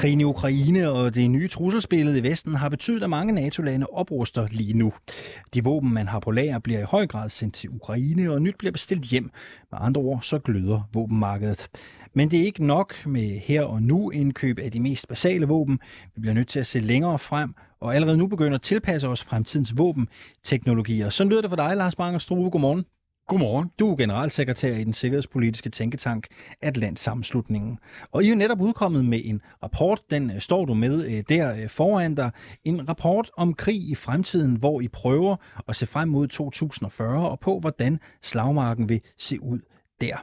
Krigen i Ukraine og det nye trusselsbillede i Vesten har betydet, at mange NATO-lande opruster lige nu. De våben, man har på lager, bliver i høj grad sendt til Ukraine, og nyt bliver bestilt hjem. Med andre ord, så gløder våbenmarkedet. Men det er ikke nok med her og nu indkøb af de mest basale våben. Vi bliver nødt til at se længere frem, og allerede nu begynder at tilpasse os fremtidens våbenteknologier. Så lyder det for dig, Lars Banger Struve. Godmorgen. Godmorgen. Du er generalsekretær i den sikkerhedspolitiske tænketank Atlant Sammenslutningen. Og I er jo netop udkommet med en rapport, den øh, står du med øh, der øh, foran dig. En rapport om krig i fremtiden, hvor I prøver at se frem mod 2040 og på, hvordan slagmarken vil se ud der.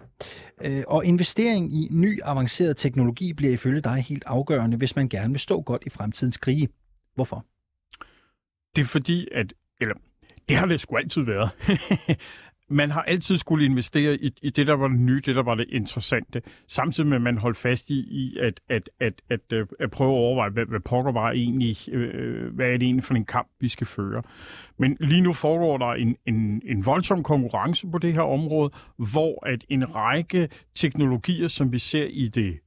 Og investering i ny avanceret teknologi bliver ifølge dig helt afgørende, hvis man gerne vil stå godt i fremtidens krige. Hvorfor? Det er fordi, at eller, det har det sgu altid været. man har altid skulle investere i, i det, der var det nye, det, der var det interessante, samtidig med, at man holdt fast i, i at, at, at, at, øh, at, prøve at overveje, hvad, hvad pokker var egentlig, øh, øh, hvad er det egentlig for en kamp, vi skal føre. Men lige nu foregår der en, en, en voldsom konkurrence på det her område, hvor at en række teknologier, som vi ser i det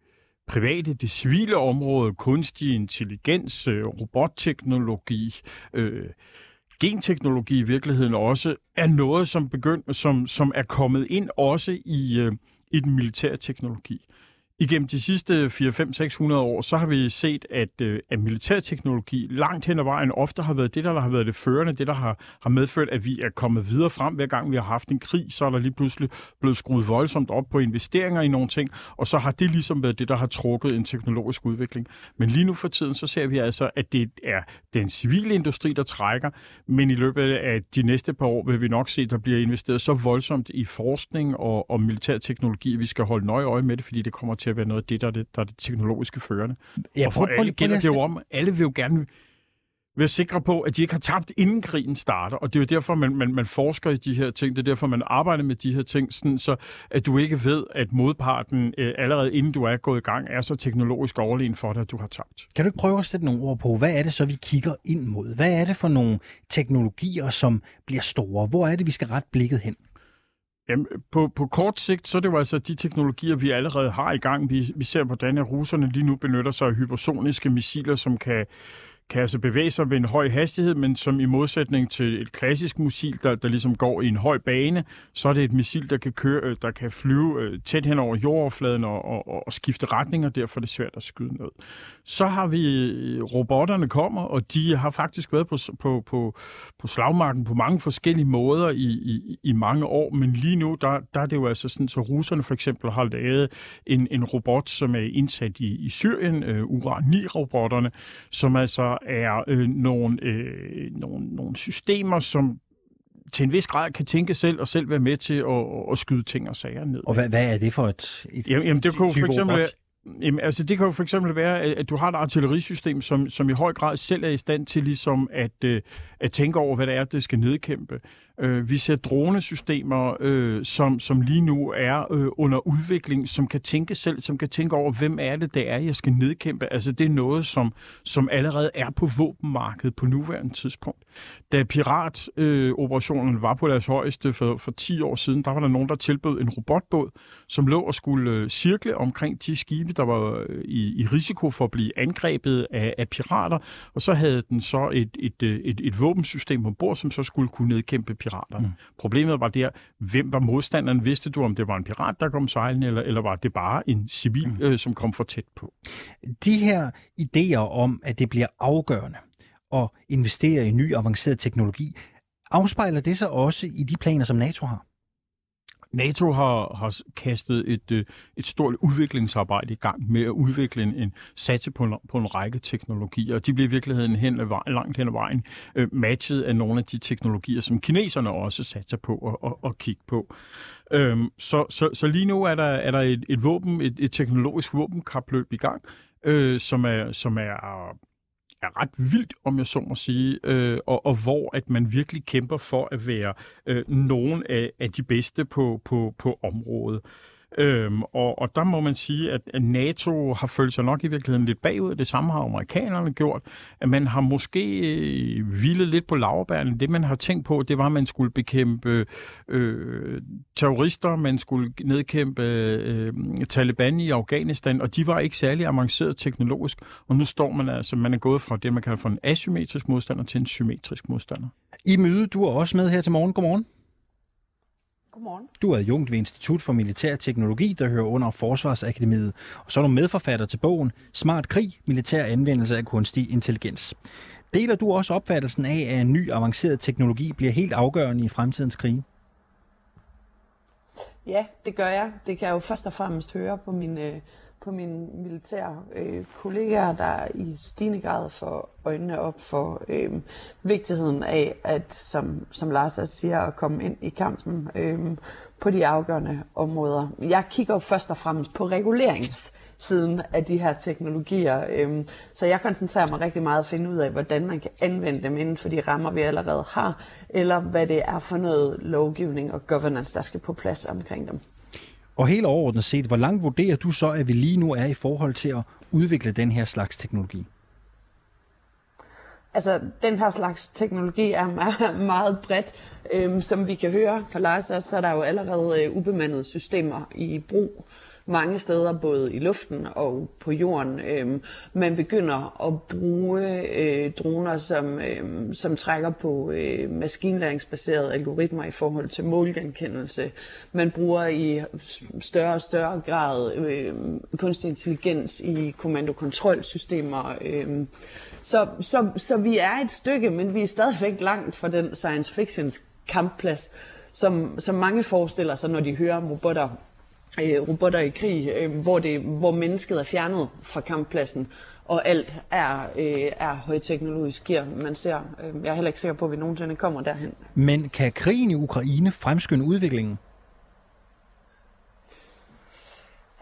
private, det civile område, kunstig intelligens, øh, robotteknologi, øh, genteknologi i virkeligheden også er noget, som, begynd, som, som er kommet ind også i, øh, i den militære teknologi. Igennem de sidste 4-5-600 år, så har vi set, at, øh, at militærteknologi langt hen ad vejen ofte har været det, der har været det førende, det, der har, har medført, at vi er kommet videre frem. Hver gang vi har haft en krig, så er der lige pludselig blevet skruet voldsomt op på investeringer i nogle ting, og så har det ligesom været det, der har trukket en teknologisk udvikling. Men lige nu for tiden, så ser vi altså, at det er den civile industri, der trækker, men i løbet af de næste par år vil vi nok se, at der bliver investeret så voldsomt i forskning og, og militærteknologi, at vi skal holde nøje øje med det, fordi det kommer til at være noget af det, der er det, der er det teknologiske førende. Ja, og for prøv, alle gælder det jo om, alle vil jo gerne være sikre på, at de ikke har tabt, inden krigen starter. Og det er jo derfor, man, man, man forsker i de her ting. Det er derfor, man arbejder med de her ting, sådan, så at du ikke ved, at modparten øh, allerede inden du er gået i gang, er så teknologisk overlegen for dig, at du har tabt. Kan du ikke prøve at sætte nogle ord på, hvad er det så, vi kigger ind mod? Hvad er det for nogle teknologier, som bliver store? Hvor er det, vi skal ret blikket hen? Jamen, på, på kort sigt, så er det jo altså de teknologier, vi allerede har i gang. Vi, vi ser, hvordan russerne lige nu benytter sig af hypersoniske missiler, som kan kan altså bevæge sig ved en høj hastighed, men som i modsætning til et klassisk missil, der, der ligesom går i en høj bane, så er det et missil, der kan, køre, øh, der kan flyve øh, tæt hen over jordoverfladen og, og, og skifte retning, og derfor er det svært at skyde ned. Så har vi øh, robotterne kommer, og de har faktisk været på, på, på, på slagmarken på mange forskellige måder i, i, i mange år, men lige nu, der, der er det jo altså sådan, så russerne for eksempel har lavet en, en robot, som er indsat i, i Syrien, uh, Uran-9-robotterne, som altså er øh, nogle, øh, nogle, nogle systemer, som til en vis grad kan tænke selv og selv være med til at, at skyde ting og sager ned. Og hvad, hvad er det for et, et jamen, jamen, det kunne for eksempel være, Jamen, altså, det kan jo for eksempel være, at du har et artillerisystem, som, som i høj grad selv er i stand til ligesom at, øh, at tænke over, hvad det er, det skal nedkæmpe. Øh, vi ser dronesystemer, øh, som, som lige nu er øh, under udvikling, som kan tænke selv, som kan tænke over, hvem er det, det er, jeg skal nedkæmpe. Altså det er noget, som, som allerede er på våbenmarkedet på nuværende tidspunkt. Da piratoperationen øh, var på deres højeste for, for 10 år siden, der var der nogen, der tilbød en robotbåd, som lå og skulle øh, cirkle omkring de skibe, der var øh, i, i risiko for at blive angrebet af, af pirater, og så havde den så et, et, et, et, et våbensystem på bord, som så skulle kunne nedkæmpe pirater piraterne. Mm. Problemet var der, hvem var modstanderen? Vidste du, om det var en pirat, der kom sejlende, eller, eller var det bare en civil, mm. øh, som kom for tæt på? De her idéer om, at det bliver afgørende at investere i ny avanceret teknologi, afspejler det sig også i de planer, som NATO har? NATO har, har kastet et, øh, et stort udviklingsarbejde i gang med at udvikle en, en satse på en, på en række teknologier, og de bliver i virkeligheden hen ad vejen, langt hen ad vejen øh, matchet af nogle af de teknologier, som kineserne også satser på at, at, at kigge på. Øhm, så, så, så lige nu er der, er der et, et våben, et, et teknologisk våbenkapløb i gang, øh, som er, som er er ret vildt, om jeg så må sige, øh, og, og hvor at man virkelig kæmper for at være øh, nogen af, af de bedste på, på, på området. Øhm, og, og der må man sige, at NATO har følt sig nok i virkeligheden lidt bagud. Det samme har amerikanerne gjort. At man har måske øh, hvilet lidt på lavbærene. Det, man har tænkt på, det var, at man skulle bekæmpe øh, terrorister, man skulle nedkæmpe øh, Taliban i Afghanistan, og de var ikke særlig avanceret teknologisk. Og nu står man altså, man er gået fra det, man kalder for en asymmetrisk modstander til en symmetrisk modstander. I møde, du er også med her til morgen. Godmorgen. Godmorgen. Du er adjunkt ved Institut for Militær Teknologi, der hører under Forsvarsakademiet. Og så er du medforfatter til bogen Smart krig, militær anvendelse af kunstig intelligens. Deler du også opfattelsen af, at en ny avanceret teknologi bliver helt afgørende i fremtidens krige? Ja, det gør jeg. Det kan jeg jo først og fremmest høre på mine, på mine militære øh, kollegaer, der i stigende grad får øjnene op for øh, vigtigheden af, at som, som Lars også siger, at komme ind i kampen øh, på de afgørende områder. Jeg kigger jo først og fremmest på regulerings siden af de her teknologier. Øhm, så jeg koncentrerer mig rigtig meget at finde ud af, hvordan man kan anvende dem inden for de rammer, vi allerede har, eller hvad det er for noget lovgivning og governance, der skal på plads omkring dem. Og helt overordnet set, hvor langt vurderer du så, at vi lige nu er i forhold til at udvikle den her slags teknologi? Altså, den her slags teknologi er meget, meget bredt. Øhm, som vi kan høre fra Lars, så er der jo allerede øh, ubemandede systemer i brug mange steder, både i luften og på jorden. Øh, man begynder at bruge øh, droner, som, øh, som trækker på øh, maskinlæringsbaserede algoritmer i forhold til målgenkendelse. Man bruger i større og større grad øh, kunstig intelligens i kommandokontrolsystemer. Øh, så, så, så vi er et stykke, men vi er stadigvæk langt fra den science fiction kampplads, som, som mange forestiller sig, når de hører robotter øh, robotter i krig, øh, hvor, det, hvor mennesket er fjernet fra kamppladsen, og alt er, øh, er højteknologisk gear, man ser. Øh, jeg er heller ikke sikker på, at vi nogensinde kommer derhen. Men kan krigen i Ukraine fremskynde udviklingen?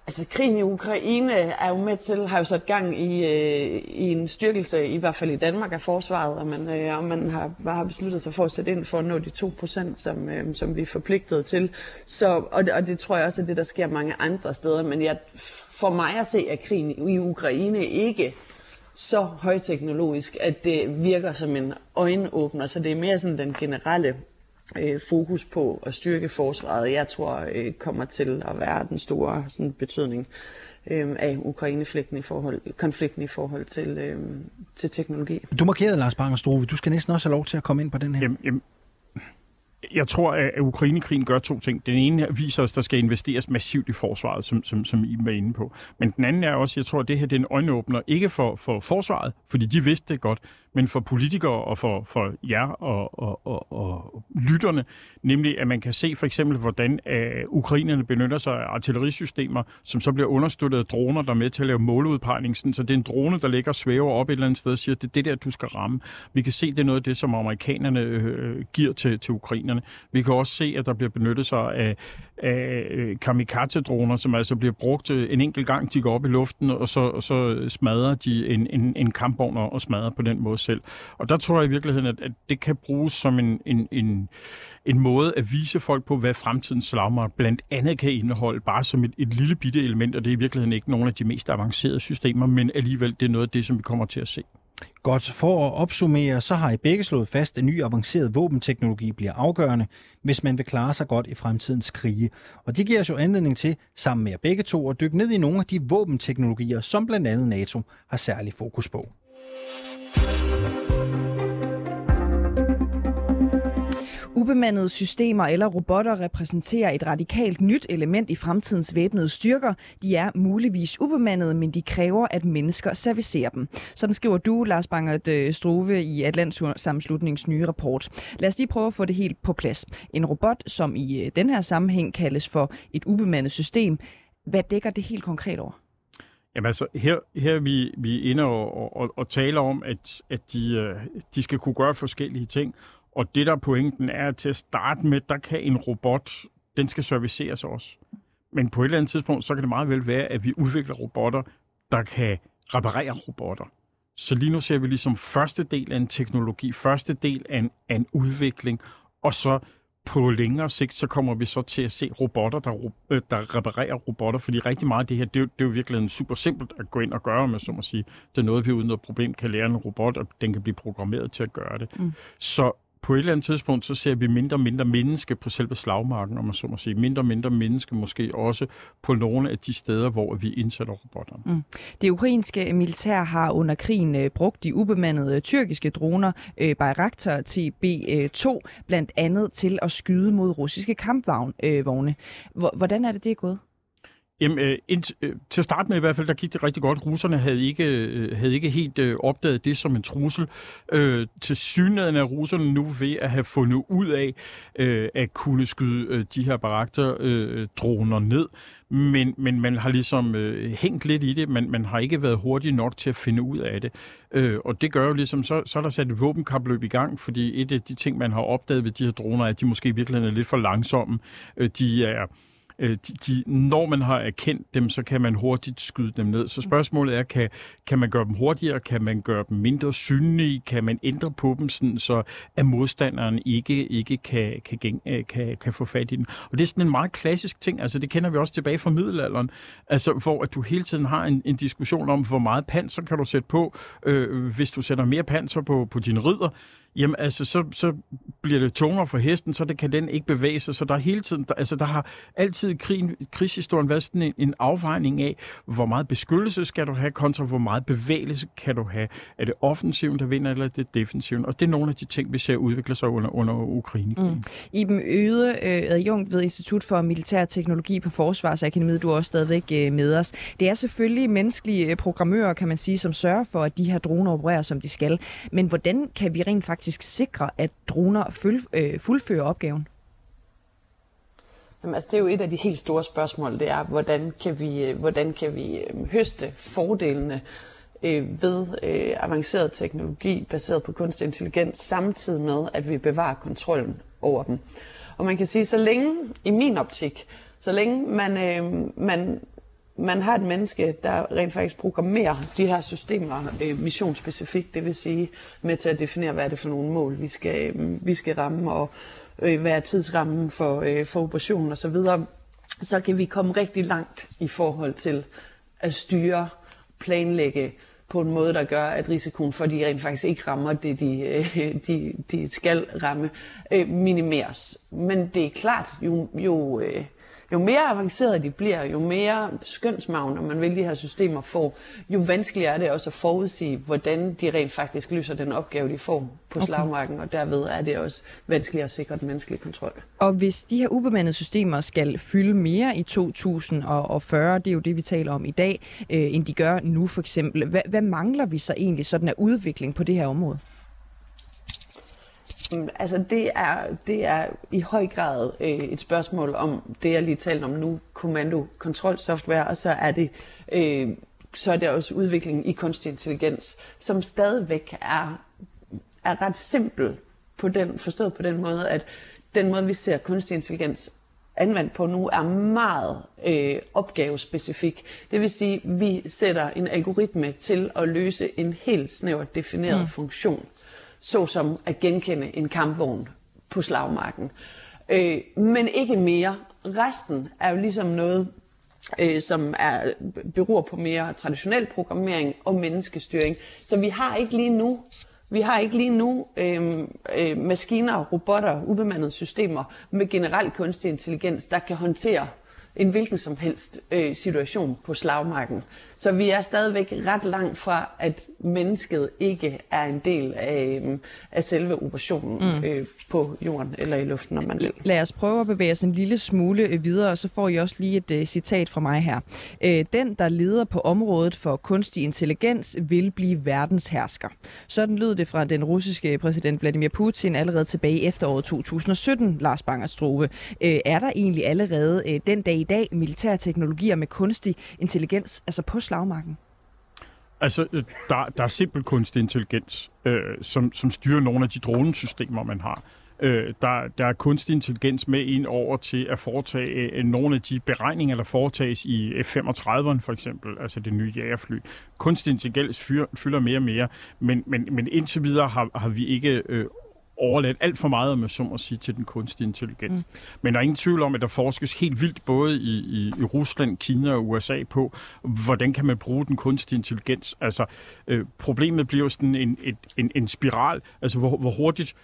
Altså, krigen i Ukraine er jo med til, har jo sat gang i, øh, i en styrkelse, i hvert fald i Danmark, af forsvaret, og man, øh, og man har, har besluttet sig for at sætte ind for at nå de 2%, som, øh, som vi er forpligtet til. Så, og, det, og det tror jeg også er det, der sker mange andre steder, men jeg, for mig at se, at krigen i Ukraine ikke så højteknologisk, at det virker som en øjenåbner, så det er mere sådan den generelle øh, fokus på at styrke forsvaret, jeg tror øh, kommer til at være den store sådan, betydning øh, af Ukraine-konflikten i forhold, konflikten i forhold til, øh, til teknologi. Du markerede, Lars Banger Du skal næsten også have lov til at komme ind på den her. Jamen, jamen, jeg tror, at Ukrainekrigen gør to ting. Den ene viser os, at der skal investeres massivt i forsvaret, som, som, som I var inde på. Men den anden er også, jeg tror, at det her det er en øjenåbner, ikke for, for forsvaret, fordi de vidste det godt, men for politikere og for, for jer og, og, og, og lytterne, nemlig at man kan se for eksempel, hvordan uh, ukrainerne benytter sig af artillerisystemer, som så bliver understøttet af droner, der er med til at lave måleudpegning, så det er en drone, der ligger og svæver op et eller andet sted og siger, det er det der, du skal ramme. Vi kan se, det er noget af det, som amerikanerne øh, giver til, til ukrainerne. Vi kan også se, at der bliver benyttet sig af, af øh, kamikaze-droner, som altså bliver brugt øh, en enkelt gang, de går op i luften, og så, og så smadrer de en, en, en kampvogn og smadrer på den måde selv. Og der tror jeg i virkeligheden, at, at det kan bruges som en, en, en, en måde at vise folk på, hvad fremtidens slagmark blandt andet kan indeholde, bare som et, et lille bitte element, og det er i virkeligheden ikke nogle af de mest avancerede systemer, men alligevel det er noget af det, som vi kommer til at se. Godt. For at opsummere, så har I begge slået fast, at ny avanceret våbenteknologi bliver afgørende, hvis man vil klare sig godt i fremtidens krige. Og det giver os jo anledning til, sammen med jer begge to, at dykke ned i nogle af de våbenteknologier, som blandt andet NATO har særlig fokus på. Ubemandede systemer eller robotter repræsenterer et radikalt nyt element i fremtidens væbnede styrker. De er muligvis ubemandede, men de kræver, at mennesker servicerer dem. Sådan skriver du, Lars Bangert øh, Struve, i Atlantsamslutningens nye rapport. Lad os lige prøve at få det helt på plads. En robot, som i øh, den her sammenhæng kaldes for et ubemandet system. Hvad dækker det helt konkret over? Jamen altså, her, her er vi, vi inde og, og, og taler om, at, at de, øh, de skal kunne gøre forskellige ting. Og det der pointen er, at til at starte med, der kan en robot, den skal serviceres også. Men på et eller andet tidspunkt, så kan det meget vel være, at vi udvikler robotter, der kan reparere robotter. Så lige nu ser vi ligesom første del af en teknologi, første del af en, af en udvikling, og så på længere sigt, så kommer vi så til at se robotter, der, øh, der reparerer robotter, fordi rigtig meget af det her, det er, jo, det er jo virkelig super simpelt at gå ind og gøre, med så må sige. Det er noget, vi uden noget problem kan lære en robot, og den kan blive programmeret til at gøre det. Mm. Så på et eller andet tidspunkt, så ser vi mindre og mindre menneske på selve slagmarken, om man så må sige. Mindre og mindre menneske måske også på nogle af de steder, hvor vi indsætter robotterne. Mm. Det ukrainske militær har under krigen øh, brugt de ubemandede øh, tyrkiske droner øh, Bayraktar TB2 øh, blandt andet til at skyde mod russiske kampvogne. Øh, Hvordan er det, det er gået? Jamen, øh, ind, øh, til at starte med i hvert fald, der gik det rigtig godt. Russerne havde ikke, øh, havde ikke helt øh, opdaget det som en trussel. Øh, til synligheden er russerne nu ved at have fundet ud af øh, at kunne skyde øh, de her barakter-droner øh, ned. Men, men man har ligesom øh, hængt lidt i det, men man har ikke været hurtig nok til at finde ud af det. Øh, og det gør jo ligesom, så, så er der sat et våbenkapløb i gang, fordi et af de ting, man har opdaget ved de her droner, er, at de måske virkelig er lidt for langsomme. Øh, de er øh, de, de, når man har erkendt dem, så kan man hurtigt skyde dem ned. Så spørgsmålet er, kan, kan man gøre dem hurtigere? Kan man gøre dem mindre synlige? Kan man ændre på dem, sådan, så at modstanderen ikke, ikke kan, kan, kan, øh, kan, kan få fat i dem? Og det er sådan en meget klassisk ting. Altså, det kender vi også tilbage fra middelalderen. Altså, hvor at du hele tiden har en, en diskussion om, hvor meget panser kan du sætte på. Øh, hvis du sætter mere panser på, på dine ridder, Jamen altså, så, så bliver det tungere for hesten, så det kan den ikke bevæge sig. Så der er hele tiden, der, altså der har altid krigen, krigshistorien været sådan en, en afvejning af, hvor meget beskyttelse skal du have, kontra hvor meget bevægelse kan du have. Er det offensiven, der vinder, eller er det defensiven? Og det er nogle af de ting, vi ser udvikle sig under, under Ukraine. Mm. Iben Øde, øh, adjunkt ved Institut for Militær Teknologi på Forsvarsakademiet, du er også stadigvæk øh, med os. Det er selvfølgelig menneskelige øh, programmører, kan man sige, som sørger for, at de her droner opererer, som de skal. Men hvordan kan vi rent faktisk faktisk sikre, at droner fuld, øh, fuldfører opgaven? Jamen, altså, det er jo et af de helt store spørgsmål, det er, hvordan kan vi, øh, hvordan kan vi øh, høste fordelene øh, ved øh, avanceret teknologi baseret på kunstig intelligens, samtidig med, at vi bevarer kontrollen over dem. Og man kan sige, så længe, i min optik, så længe man, øh, man man har et menneske, der rent faktisk programmerer de her systemer øh, missionsspecifikt, det vil sige med til at definere, hvad er det for nogle mål, vi skal, øh, vi skal ramme, og øh, hvad er tidsrammen for, øh, for operationen osv., så, så kan vi komme rigtig langt i forhold til at styre, planlægge på en måde, der gør, at risikoen for, at de rent faktisk ikke rammer det, de, øh, de, de skal ramme, øh, minimeres. Men det er klart, jo, jo øh, jo mere avanceret de bliver, jo mere skønsmagn, man vil de her systemer får, jo vanskeligere er det også at forudsige, hvordan de rent faktisk løser den opgave, de får på okay. slagmarken, og derved er det også vanskeligere at sikre den menneskelige kontrol. Og hvis de her ubemandede systemer skal fylde mere i 2040, det er jo det, vi taler om i dag, øh, end de gør nu for eksempel, hvad, hvad mangler vi så egentlig sådan af udvikling på det her område? Mm, altså det er, det er i høj grad øh, et spørgsmål om det, jeg lige talte om nu, kommando-kontrolsoftware, og så er det øh, så er det også udvikling i kunstig intelligens, som stadigvæk er, er ret simpel på den, forstået på den måde, at den måde, vi ser kunstig intelligens anvendt på nu, er meget øh, opgavespecifik. Det vil sige, at vi sætter en algoritme til at løse en helt snævert defineret mm. funktion såsom at genkende en kampvogn på slagmarken. Øh, men ikke mere. Resten er jo ligesom noget, øh, som er, beror på mere traditionel programmering og menneskestyring. Så vi har ikke lige nu vi har ikke lige nu øh, øh, maskiner, robotter, ubemandede systemer med generel kunstig intelligens, der kan håndtere en hvilken som helst øh, situation på slagmarken. Så vi er stadigvæk ret langt fra, at mennesket ikke er en del af, øh, af selve operationen mm. øh, på jorden eller i luften, om man vil. Lad os prøve at bevæge os en lille smule øh, videre, og så får I også lige et uh, citat fra mig her. Øh, den, der leder på området for kunstig intelligens, vil blive verdenshersker. Sådan lød det fra den russiske præsident Vladimir Putin allerede tilbage i efteråret 2017, Lars Banger. Øh, er der egentlig allerede øh, den dag i dag militære teknologier med kunstig intelligens, altså på slagmarken? Altså, øh, der, der er simpel kunstig intelligens, øh, som, som styrer nogle af de dronesystemer, man har. Øh, der, der er kunstig intelligens med ind over til at foretage øh, nogle af de beregninger, der foretages i F-35'eren for eksempel, altså det nye jægerfly. Kunstig intelligens fyr, fylder mere og mere, men, men, men indtil videre har, har vi ikke øh, overladt alt for meget, med så må sige, til den kunstige intelligens. Mm. Men der er ingen tvivl om, at der forskes helt vildt både i, i, i Rusland, Kina og USA på, hvordan kan man bruge den kunstige intelligens. Altså, øh, problemet bliver jo sådan en, en, en, en spiral. Altså, hvor, hvor hurtigt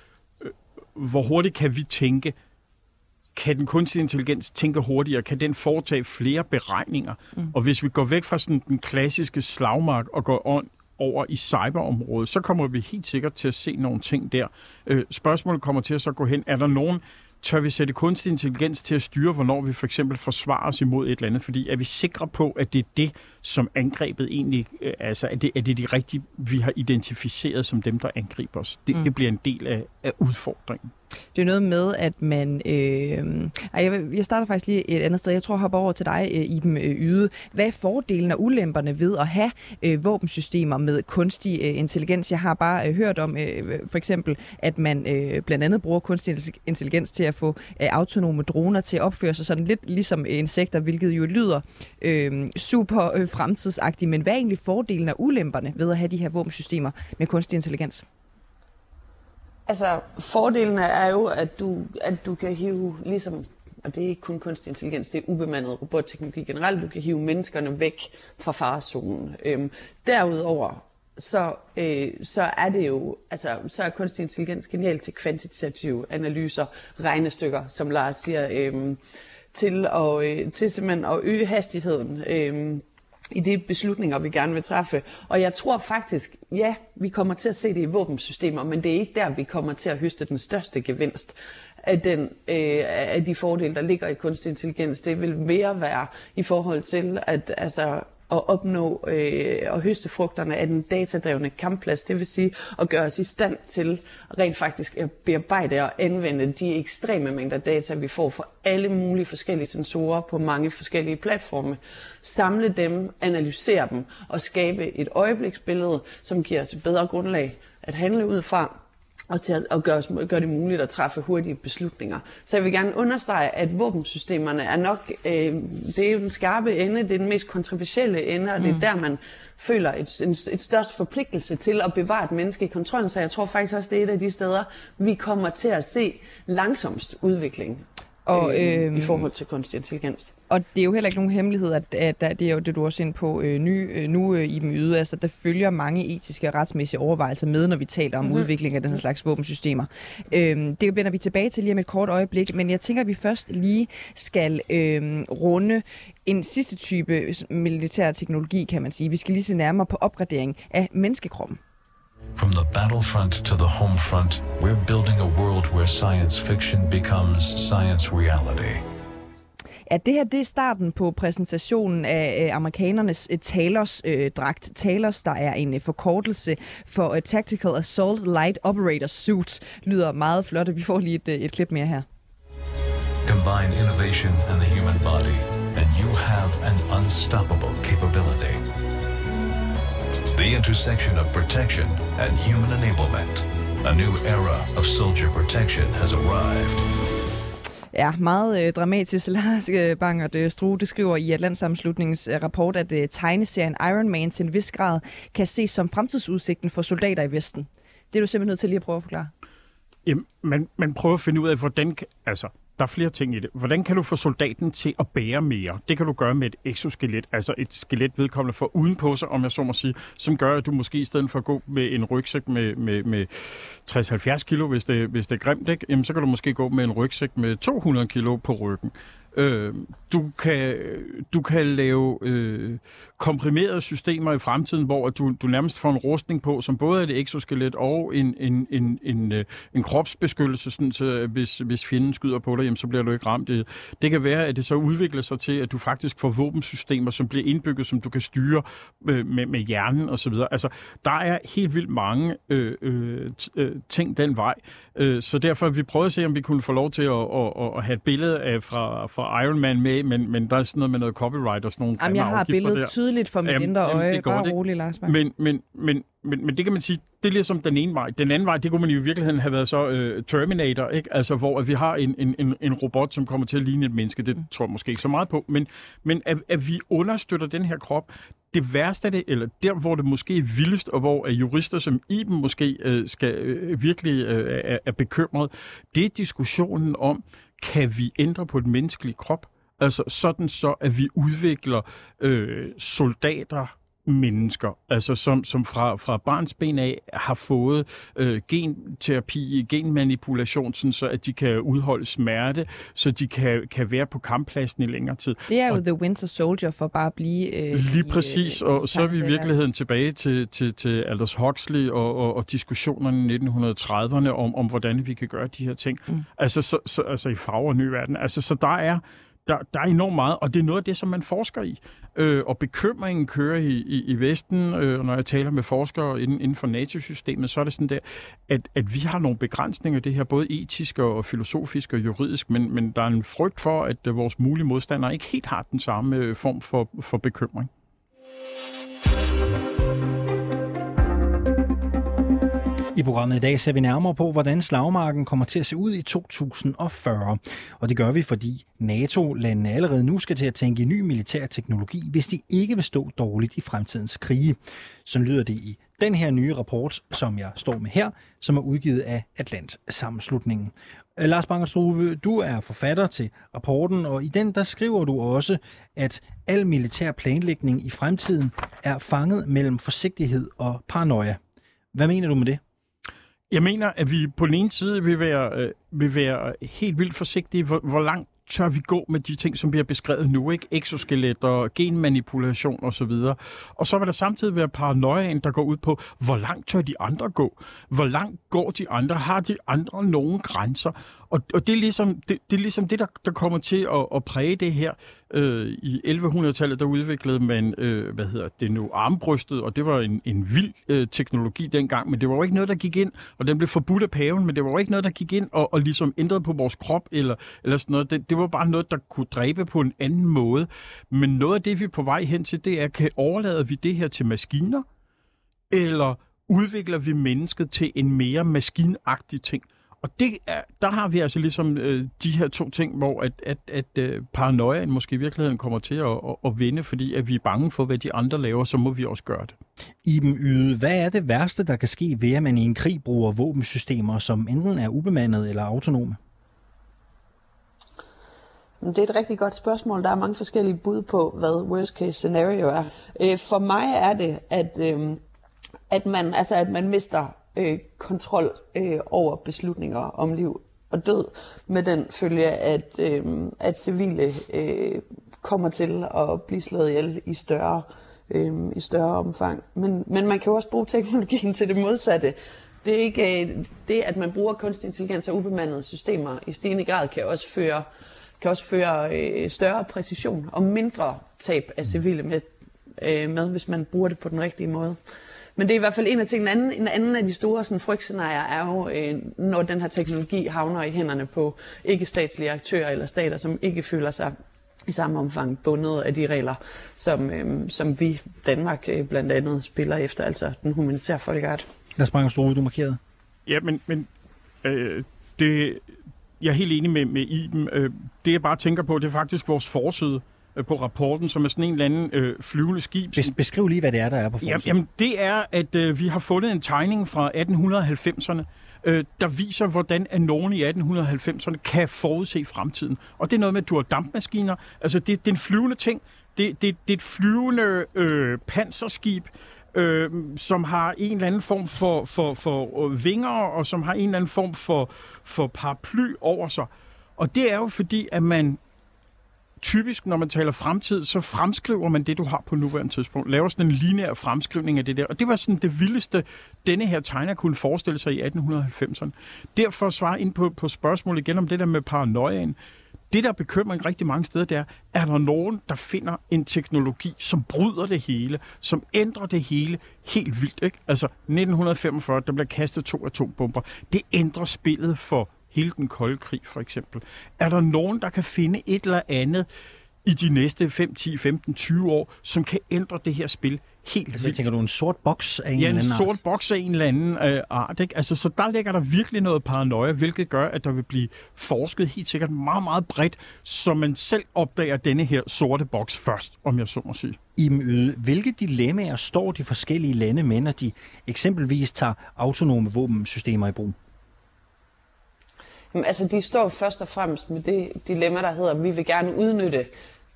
øh, hvor hurtigt kan vi tænke, kan den kunstige intelligens tænke hurtigere? Kan den foretage flere beregninger? Mm. Og hvis vi går væk fra sådan den klassiske slagmark og går on, over i cyberområdet, så kommer vi helt sikkert til at se nogle ting der. Øh, spørgsmålet kommer til at så gå hen, er der nogen, tør vi sætte kunstig intelligens til at styre, hvornår vi for eksempel forsvarer os imod et eller andet? Fordi er vi sikre på, at det er det, som angrebet egentlig, øh, altså er det, er det de rigtige, vi har identificeret som dem, der angriber os? Det, mm. det bliver en del af, af udfordringen. Det er noget med, at man... Øh, jeg, jeg starter faktisk lige et andet sted. Jeg tror, jeg hopper over til dig, øh, Iben øh, Yde. Hvad er fordelen og ulemperne ved at have øh, våbensystemer med kunstig øh, intelligens? Jeg har bare øh, hørt om øh, for eksempel, at man øh, blandt andet bruger kunstig intelligens til at få øh, autonome droner til at opføre sig sådan lidt ligesom insekter, hvilket jo lyder øh, super øh, fremtidsagtigt. Men hvad er egentlig fordelen og ulemperne ved at have de her våbensystemer med kunstig intelligens? Altså, fordelene er jo, at du, at du kan hive, ligesom, og det er ikke kun kunstig intelligens, det er ubemandet robotteknologi generelt, du kan hive menneskerne væk fra farezonen. Øhm, derudover, så, øh, så er det jo, altså, så er kunstig intelligens genialt til kvantitative analyser, regnestykker, som Lars siger, øh, til, at, øh, til simpelthen at øge hastigheden. Øh, i de beslutninger, vi gerne vil træffe. Og jeg tror faktisk, ja, vi kommer til at se det i våbensystemer, men det er ikke der, vi kommer til at høste den største gevinst af, den, øh, af de fordele, der ligger i kunstig intelligens. Det vil mere være i forhold til, at altså, at opnå øh, og høste frugterne af den datadrevne kampplads, det vil sige at gøre os i stand til rent faktisk at bearbejde og anvende de ekstreme mængder data, vi får fra alle mulige forskellige sensorer på mange forskellige platforme, samle dem, analysere dem og skabe et øjebliksbillede, som giver os et bedre grundlag at handle ud fra, og til at, at gøre, gøre det muligt at træffe hurtige beslutninger. Så jeg vil gerne understrege, at våbensystemerne er nok, øh, det er jo den skarpe ende, det er den mest kontroversielle ende, og det er mm. der, man føler et, en, et størst forpligtelse til at bevare et menneske i kontrollen. Så jeg tror faktisk også, det er et af de steder, vi kommer til at se langsomst udvikling og, øh, i forhold til kunstig intelligens. Og det er jo heller ikke nogen hemmelighed, at, at, at det er jo det, du også ind på øh, ny, øh, nu øh, i dem yde. Altså, der følger mange etiske og retsmæssige overvejelser med, når vi taler om mm-hmm. udvikling af den her slags våbensystemer. Øh, det vender vi tilbage til lige om et kort øjeblik, men jeg tænker, at vi først lige skal øh, runde en sidste type militær teknologi, kan man sige. Vi skal lige se nærmere på opgradering af menneskekroppen. From the battlefront to the home front, we're building a world where science fiction becomes science reality. Ja, det her det er starten på præsentationen af amerikanernes uh, Talos uh, dragt. Talos, der er en uh, forkortelse for uh, Tactical Assault Light Operator Suit, lyder meget flot, vi får lige et, uh, et klip mere her. Combine innovation and the human body, and you have an unstoppable capability. The intersection of protection and human enablement. A new era of soldier protection has arrived. Ja, meget øh, dramatisk. Lars øh, Bangert øh, Strude skriver i Atlantsamslutningens øh, rapport, at øh, tegneserien Iron Man til en vis grad kan ses som fremtidsudsigten for soldater i Vesten. Det er du simpelthen nødt til lige at prøve at forklare. Jamen, man, man prøver at finde ud af, hvordan... Altså, der er flere ting i det. Hvordan kan du få soldaten til at bære mere? Det kan du gøre med et exoskelet, altså et skelet vedkommende for uden på sig, om jeg så må sige, som gør, at du måske i stedet for at gå med en rygsæk med, med, med 60-70 kilo, hvis det, hvis det er grimt, ikke? Jamen, så kan du måske gå med en rygsæk med 200 kilo på ryggen. Øh, du, kan, du kan lave øh, komprimerede systemer i fremtiden, hvor du, du nærmest får en rustning på, som både er et exoskelet og en, en, en, en, øh, en kropsbeskyttelse, sådan, så hvis, hvis fjenden skyder på dig, jamen, så bliver du ikke ramt. Det, det kan være, at det så udvikler sig til, at du faktisk får våbensystemer, som bliver indbygget, som du kan styre øh, med, med hjernen osv. Altså, der er helt vildt mange øh, øh, øh, ting den vej. Øh, så derfor vi prøvede at se, om vi kunne få lov til at, at, at, at have et billede af fra, fra Iron Man med, men, men der er sådan noget med noget copyright og sådan nogle Jamen, jeg har billedet der. tydeligt for mit jamen, indre øje. Jamen, det Bare rolig, Lars. Men, men, men, men, men det kan man sige, det er ligesom den ene vej. Den anden vej, det kunne man i virkeligheden have været så uh, Terminator, ikke? Altså, hvor at vi har en, en, en, en robot, som kommer til at ligne et menneske. Det mm. tror jeg måske ikke så meget på. Men, men at, at vi understøtter den her krop, det værste af det, eller der, hvor det måske er vildest, og hvor jurister som Iben måske øh, skal øh, virkelig øh, er, er bekymret, det er diskussionen om, kan vi ændre på den menneskelige krop? Altså sådan så, at vi udvikler øh, soldater, mennesker, altså som, som fra, fra barns ben af har fået øh, genterapi, genmanipulation, sådan så at de kan udholde smerte, så de kan, kan være på kamppladsen i længere tid. Det er jo og, The Winter Soldier for bare at blive... Øh, lige præcis, øh, og så er vi i virkeligheden tilbage til, til, til Aldous Huxley og, og, og diskussionerne i 1930'erne om, om, hvordan vi kan gøre de her ting. Mm. Altså, så, så, altså i farver og ny verden. Altså, så der er der, der er enormt meget, og det er noget af det, som man forsker i. Øh, og bekymringen kører i, i, i Vesten, øh, når jeg taler med forskere inden, inden for NATO-systemet, så er det sådan der, at, at vi har nogle begrænsninger, det her både etisk og filosofisk og juridisk, men, men der er en frygt for, at øh, vores mulige modstandere ikke helt har den samme øh, form for, for bekymring. I programmet i dag ser vi nærmere på, hvordan slagmarken kommer til at se ud i 2040. Og det gør vi, fordi NATO-landene allerede nu skal til at tænke i ny militær teknologi, hvis de ikke vil stå dårligt i fremtidens krige. Så lyder det i den her nye rapport, som jeg står med her, som er udgivet af Atlant Sammenslutningen. Øh, Lars Bangerstruve, du er forfatter til rapporten, og i den der skriver du også, at al militær planlægning i fremtiden er fanget mellem forsigtighed og paranoia. Hvad mener du med det? Jeg mener, at vi på den ene side vil være, øh, vil være helt vildt forsigtige, hvor, hvor langt tør vi gå med de ting, som vi har beskrevet nu, ikke? Exoskeletter, genmanipulation osv. Og så vil der samtidig være paranoiaen, der går ud på, hvor langt tør de andre gå? Hvor langt går de andre? Har de andre nogen grænser? Og, og det, er ligesom, det, det er ligesom det, der, der kommer til at, at præge det her. Øh, I 1100-tallet, der udviklede man, øh, hvad hedder det nu, armbrystet, og det var en, en vild øh, teknologi dengang, men det var jo ikke noget, der gik ind, og den blev forbudt af paven, men det var jo ikke noget, der gik ind og, og ligesom ændrede på vores krop, eller, eller sådan noget. Det, det var bare noget, der kunne dræbe på en anden måde. Men noget af det, vi er på vej hen til, det er, kan overlade vi det her til maskiner, eller udvikler vi mennesket til en mere maskinagtig ting? Og det er, der har vi altså ligesom øh, de her to ting, hvor at, at, at øh, paranoiaen måske i virkeligheden kommer til at, at, at vinde, fordi at vi er bange for, hvad de andre laver, så må vi også gøre det. Iben Yde, hvad er det værste, der kan ske ved, at man i en krig bruger våbensystemer, som enten er ubemandede eller autonome? Det er et rigtig godt spørgsmål. Der er mange forskellige bud på, hvad worst case scenario er. Øh, for mig er det, at, øh, at, man, altså, at man mister øh, kontrol øh, over beslutninger om liv og død, med den følge, at, øh, at civile øh, kommer til at blive slået ihjel i større, øh, i større omfang. Men, men man kan jo også bruge teknologien til det modsatte. Det er ikke øh, det, at man bruger kunstig intelligens og ubemandede systemer i stigende grad, kan også føre, kan også føre øh, større præcision og mindre tab af civile med, øh, med, hvis man bruger det på den rigtige måde. Men det er i hvert fald en af tingene. En anden, en anden af de store sådan, frygtscenarier er jo, øh, når den her teknologi havner i hænderne på ikke-statslige aktører eller stater, som ikke føler sig i samme omfang bundet af de regler, som, øh, som vi Danmark øh, blandt andet spiller efter, altså den humanitære folkeret. Lad os bare du markerede. Ja, men, men øh, det, jeg er helt enig med, med Iben. Øh, det jeg bare tænker på, det er faktisk vores forside øh, på rapporten, som er sådan en eller anden øh, flyvende skib. Bes- beskriv lige, hvad det er, der er på forsiden. Jamen, det er, at øh, vi har fundet en tegning fra 1890'erne, øh, der viser, hvordan at nogen i 1890'erne kan forudse fremtiden. Og det er noget med, at du har dampmaskiner. Altså, det, det er en flyvende ting. Det, det, det er et flyvende øh, panserskib, øh, som har en eller anden form for, for, for øh, vinger, og som har en eller anden form for, for paraply over sig. Og det er jo fordi, at man typisk, når man taler fremtid, så fremskriver man det, du har på nuværende tidspunkt. Laver sådan en lineær fremskrivning af det der. Og det var sådan det vildeste, denne her tegner kunne forestille sig i 1890'erne. Derfor svarer ind på, på spørgsmålet igen om det der med paranoiaen. Det, der bekymrer rigtig mange steder, det er, er der nogen, der finder en teknologi, som bryder det hele, som ændrer det hele helt vildt. Ikke? Altså 1945, der bliver kastet to atombomber. Det ændrer spillet for hele den kolde krig for eksempel. Er der nogen, der kan finde et eller andet i de næste 5, 10, 15, 20 år, som kan ændre det her spil helt Altså, jeg vildt. tænker du en sort boks af en Ja, eller en anden sort art? boks af en eller anden øh, art. Ikke? Altså, så der ligger der virkelig noget paranoia, hvilket gør, at der vil blive forsket helt sikkert meget, meget bredt, så man selv opdager denne her sorte boks først, om jeg så må sige. Iben Yde, hvilke dilemmaer står de forskellige lande med, når de eksempelvis tager autonome våbensystemer i brug? Altså, de står først og fremmest med det dilemma, der hedder, at vi vil gerne udnytte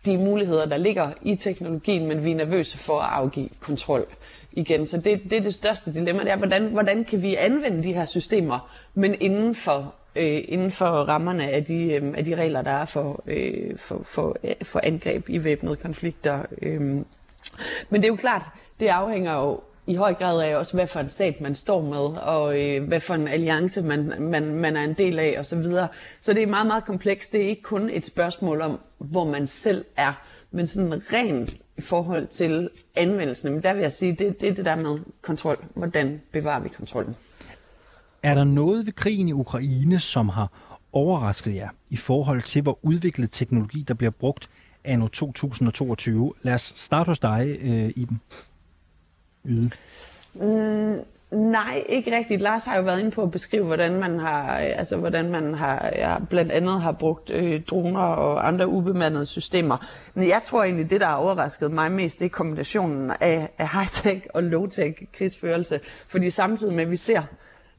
de muligheder, der ligger i teknologien, men vi er nervøse for at afgive kontrol igen. Så det, det er det største dilemma, det er, hvordan, hvordan kan vi anvende de her systemer, men inden for, øh, inden for rammerne af de, øh, af de regler, der er for, øh, for, for, øh, for angreb i væbnede konflikter. Øh. Men det er jo klart, det afhænger jo i høj grad af også, hvad for en stat man står med, og øh, hvad for en alliance man, man, man er en del af osv. Så, så det er meget, meget komplekst. Det er ikke kun et spørgsmål om, hvor man selv er, men sådan rent i forhold til anvendelsen. Men der vil jeg sige, det, det er det der med kontrol. Hvordan bevarer vi kontrollen? Er der noget ved krigen i Ukraine, som har overrasket jer i forhold til, hvor udviklet teknologi, der bliver brugt anno 2022? Lad os starte hos dig, øh, Iben. Yde. Mm, nej, ikke rigtigt. Lars har jo været inde på at beskrive, hvordan man har, øh, altså, hvordan man har ja, blandt andet har brugt øh, droner og andre ubemandede systemer. Men jeg tror egentlig, det der har overrasket mig mest, det er kombinationen af, af high-tech og low-tech krigsførelse. Fordi samtidig med, at vi ser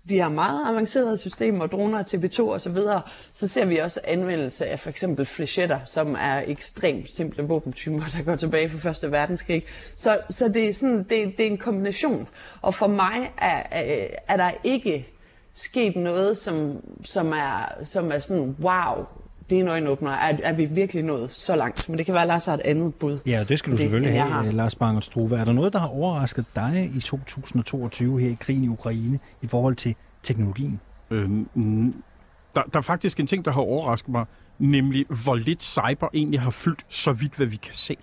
de her meget avancerede systemer, droner, TB2 og så videre, så ser vi også anvendelse af for eksempel flechetter, som er ekstremt simple våbentyper, der går tilbage fra Første Verdenskrig. Så, så det, er sådan, det, det er en kombination. Og for mig er, er, er der ikke sket noget, som, som, er, som er sådan, wow, det er en øjenåbner. Er, er vi virkelig nået så langt? Men det kan være, at Lars har et andet bud. Ja, det skal du Det, selvfølgelig have, har. øh, Lars Bangert Struve. Er der noget, der har overrasket dig i 2022 her i krigen i Ukraine i forhold til teknologien? Øh, mm, der, der er faktisk en ting, der har overrasket mig, nemlig hvor lidt cyber egentlig har fyldt så vidt, hvad vi kan se.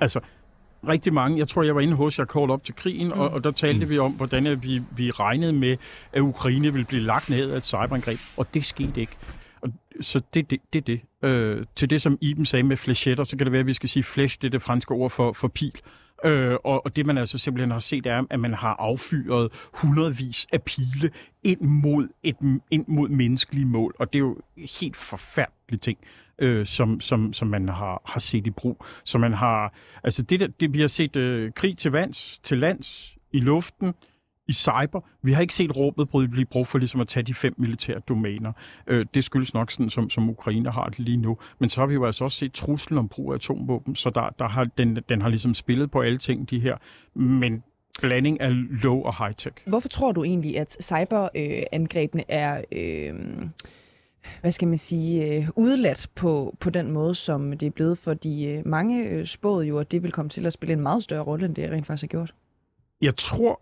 Altså, rigtig mange, jeg tror, jeg var inde hos jer kort op til krigen, mm. og, og der talte mm. vi om, hvordan vi, vi regnede med, at Ukraine ville blive lagt ned af et cyberangreb, og det skete ikke. Så det er det. det, det. Øh, til det, som Iben sagde med flechetter, så kan det være, at vi skal sige flesh, det er det franske ord for, for pil. Øh, og, og det man altså simpelthen har set er, at man har affyret hundredvis af pile ind mod, et, ind mod menneskelige mål. Og det er jo helt forfærdelige ting, øh, som, som, som man har, har set i brug. Så man har, altså det, der, det vi har set øh, krig til vands, til lands, i luften, i cyber. Vi har ikke set råbet blive brugt for ligesom at tage de fem militære domæner. Øh, det skyldes nok sådan, som, som Ukraine har det lige nu. Men så har vi jo altså også set truslen om brug af atomvåben, så der, der har, den, den har ligesom spillet på alle ting, de her. Men blanding af low og high-tech. Hvorfor tror du egentlig, at cyberangrebene er... Øh, hvad skal man sige, øh, udladt på, på den måde, som det er blevet, fordi øh, mange øh, spåede jo, at det vil komme til at spille en meget større rolle, end det rent faktisk har gjort. Jeg tror,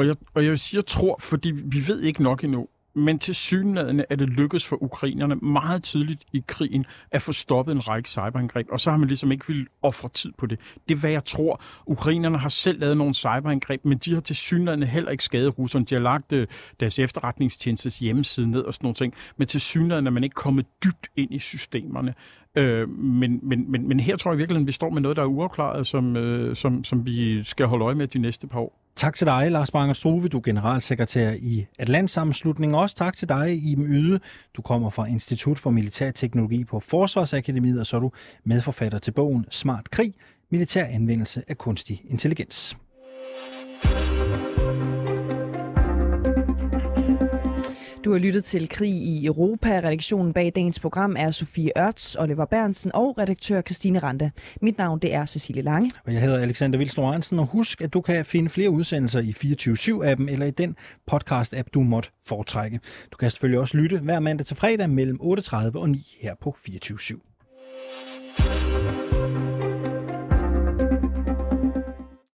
og jeg, og jeg vil sige, jeg tror, fordi vi ved ikke nok endnu, men til synlædende er det lykkedes for ukrainerne meget tidligt i krigen at få stoppet en række cyberangreb, og så har man ligesom ikke vil ofre tid på det. Det er, hvad jeg tror. Ukrainerne har selv lavet nogle cyberangreb, men de har til synlædende heller ikke skadet russerne. De har lagt øh, deres efterretningstjenestes hjemmeside ned og sådan nogle ting, men til synlædende er man ikke kommet dybt ind i systemerne. Øh, men, men, men, men her tror jeg virkelig, at vi står med noget, der er uafklaret, som, øh, som, som vi skal holde øje med de næste par år. Tak til dig, Lars Banger Struve. Du er generalsekretær i Atlantsammenslutningen. Også tak til dig, Iben Yde. Du kommer fra Institut for Militær Teknologi på Forsvarsakademiet, og så er du medforfatter til bogen Smart Krig, militær anvendelse af kunstig intelligens. Du har lyttet til Krig i Europa. Redaktionen bag dagens program er Sofie Ørts, Oliver Bernsen og redaktør Christine Randa. Mit navn det er Cecilie Lange. Og jeg hedder Alexander Vilsner Hansen, og husk, at du kan finde flere udsendelser i 24-7-appen eller i den podcast-app, du måtte foretrække. Du kan selvfølgelig også lytte hver mandag til fredag mellem 8.30 og 9 her på 24-7.